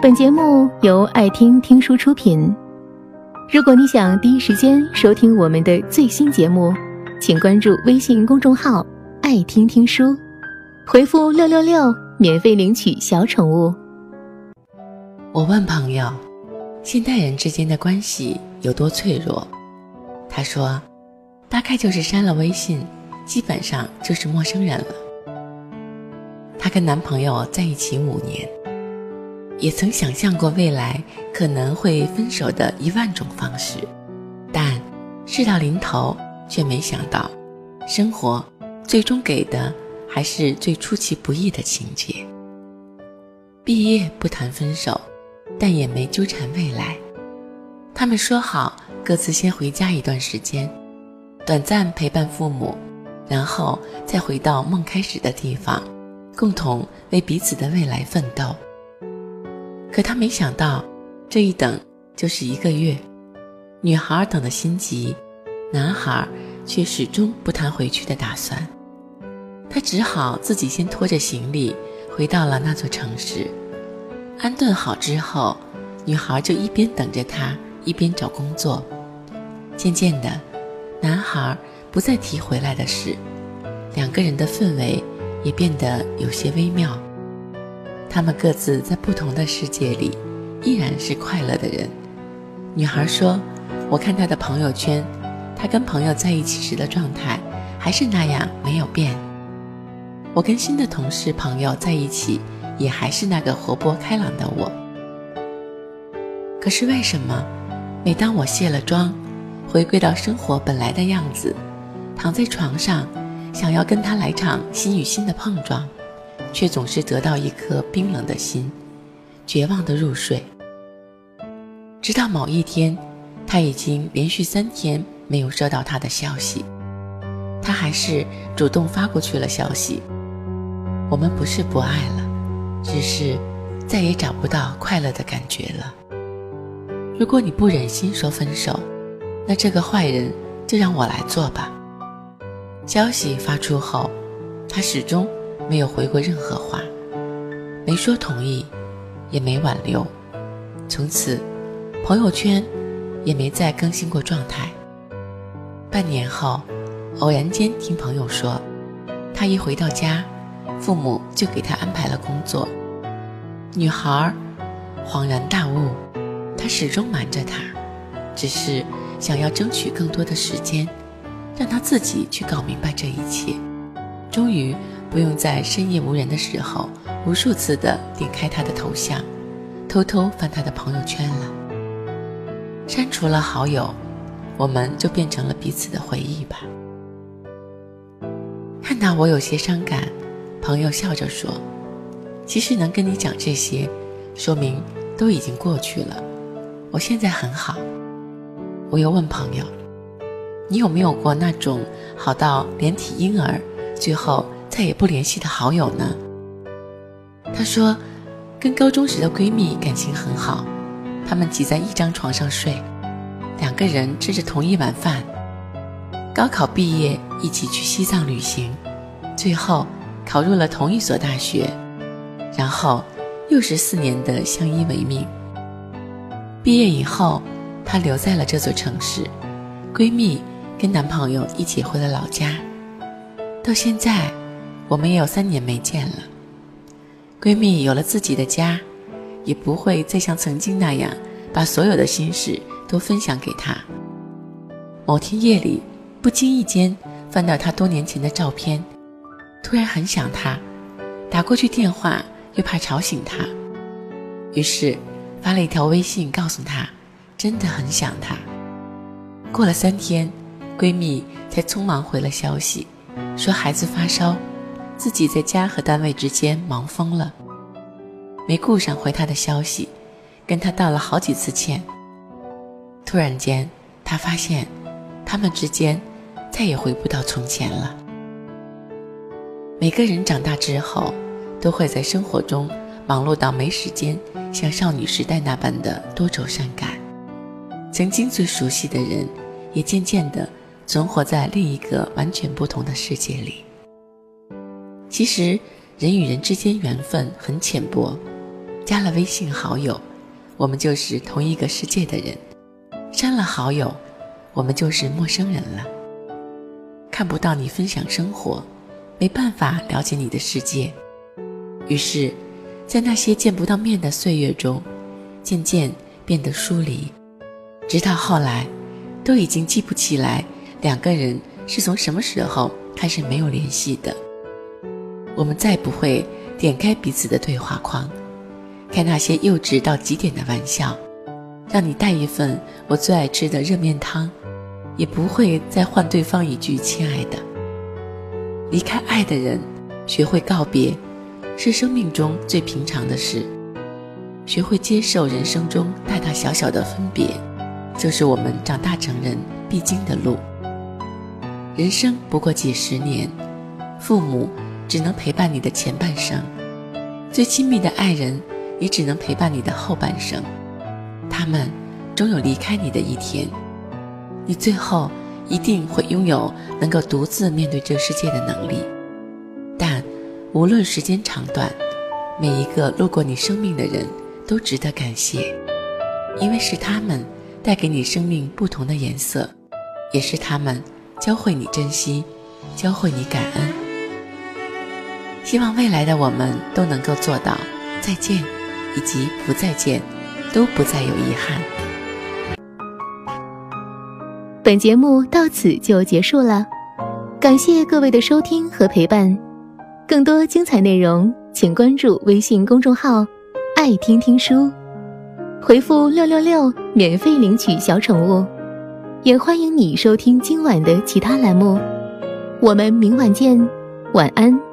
本节目由爱听听书出品。如果你想第一时间收听我们的最新节目，请关注微信公众号“爱听听书”，回复“六六六”免费领取小宠物。我问朋友，现代人之间的关系有多脆弱？他说，大概就是删了微信，基本上就是陌生人了。她跟男朋友在一起五年。也曾想象过未来可能会分手的一万种方式，但事到临头却没想到，生活最终给的还是最出其不意的情节。毕业不谈分手，但也没纠缠未来。他们说好各自先回家一段时间，短暂陪伴父母，然后再回到梦开始的地方，共同为彼此的未来奋斗。可他没想到，这一等就是一个月。女孩等得心急，男孩却始终不谈回去的打算。他只好自己先拖着行李回到了那座城市。安顿好之后，女孩就一边等着他，一边找工作。渐渐的，男孩不再提回来的事，两个人的氛围也变得有些微妙。他们各自在不同的世界里，依然是快乐的人。女孩说：“我看她的朋友圈，她跟朋友在一起时的状态还是那样没有变。我跟新的同事朋友在一起，也还是那个活泼开朗的我。可是为什么，每当我卸了妆，回归到生活本来的样子，躺在床上，想要跟他来场心与心的碰撞？”却总是得到一颗冰冷的心，绝望的入睡。直到某一天，他已经连续三天没有收到他的消息，他还是主动发过去了消息。我们不是不爱了，只是再也找不到快乐的感觉了。如果你不忍心说分手，那这个坏人就让我来做吧。消息发出后，他始终。没有回过任何话，没说同意，也没挽留，从此朋友圈也没再更新过状态。半年后，偶然间听朋友说，他一回到家，父母就给他安排了工作。女孩恍然大悟，他始终瞒着她，只是想要争取更多的时间，让他自己去搞明白这一切。终于。不用在深夜无人的时候，无数次的点开他的头像，偷偷翻他的朋友圈了。删除了好友，我们就变成了彼此的回忆吧。看到我有些伤感，朋友笑着说：“其实能跟你讲这些，说明都已经过去了。我现在很好。”我又问朋友：“你有没有过那种好到连体婴儿，最后？”再也不联系的好友呢？她说，跟高中时的闺蜜感情很好，她们挤在一张床上睡，两个人吃着同一碗饭。高考毕业一起去西藏旅行，最后考入了同一所大学，然后又是四年的相依为命。毕业以后，她留在了这座城市，闺蜜跟男朋友一起回了老家，到现在。我们也有三年没见了。闺蜜有了自己的家，也不会再像曾经那样把所有的心事都分享给她。某天夜里，不经意间翻到她多年前的照片，突然很想她，打过去电话又怕吵醒她，于是发了一条微信告诉她，真的很想她。过了三天，闺蜜才匆忙回了消息，说孩子发烧。自己在家和单位之间忙疯了，没顾上回他的消息，跟他道了好几次歉。突然间，他发现，他们之间再也回不到从前了。每个人长大之后，都会在生活中忙碌到没时间像少女时代那般的多愁善感。曾经最熟悉的人，也渐渐地存活在另一个完全不同的世界里。其实，人与人之间缘分很浅薄，加了微信好友，我们就是同一个世界的人；删了好友，我们就是陌生人了。看不到你分享生活，没办法了解你的世界。于是，在那些见不到面的岁月中，渐渐变得疏离，直到后来，都已经记不起来两个人是从什么时候开始没有联系的。我们再不会点开彼此的对话框，开那些幼稚到极点的玩笑，让你带一份我最爱吃的热面汤，也不会再换对方一句“亲爱的”。离开爱的人，学会告别。是生命中最平常的事，学会接受人生中大大小小的分别，就是我们长大成人必经的路。人生不过几十年，父母只能陪伴你的前半生，最亲密的爱人也只能陪伴你的后半生。他们终有离开你的一天，你最后一定会拥有能够独自面对这世界的能力。但无论时间长短，每一个路过你生命的人都值得感谢，因为是他们带给你生命不同的颜色，也是他们教会你珍惜，教会你感恩。希望未来的我们都能够做到再见，以及不再见，都不再有遗憾。本节目到此就结束了，感谢各位的收听和陪伴。更多精彩内容，请关注微信公众号“爱听听书”，回复“六六六”免费领取小宠物。也欢迎你收听今晚的其他栏目。我们明晚见，晚安。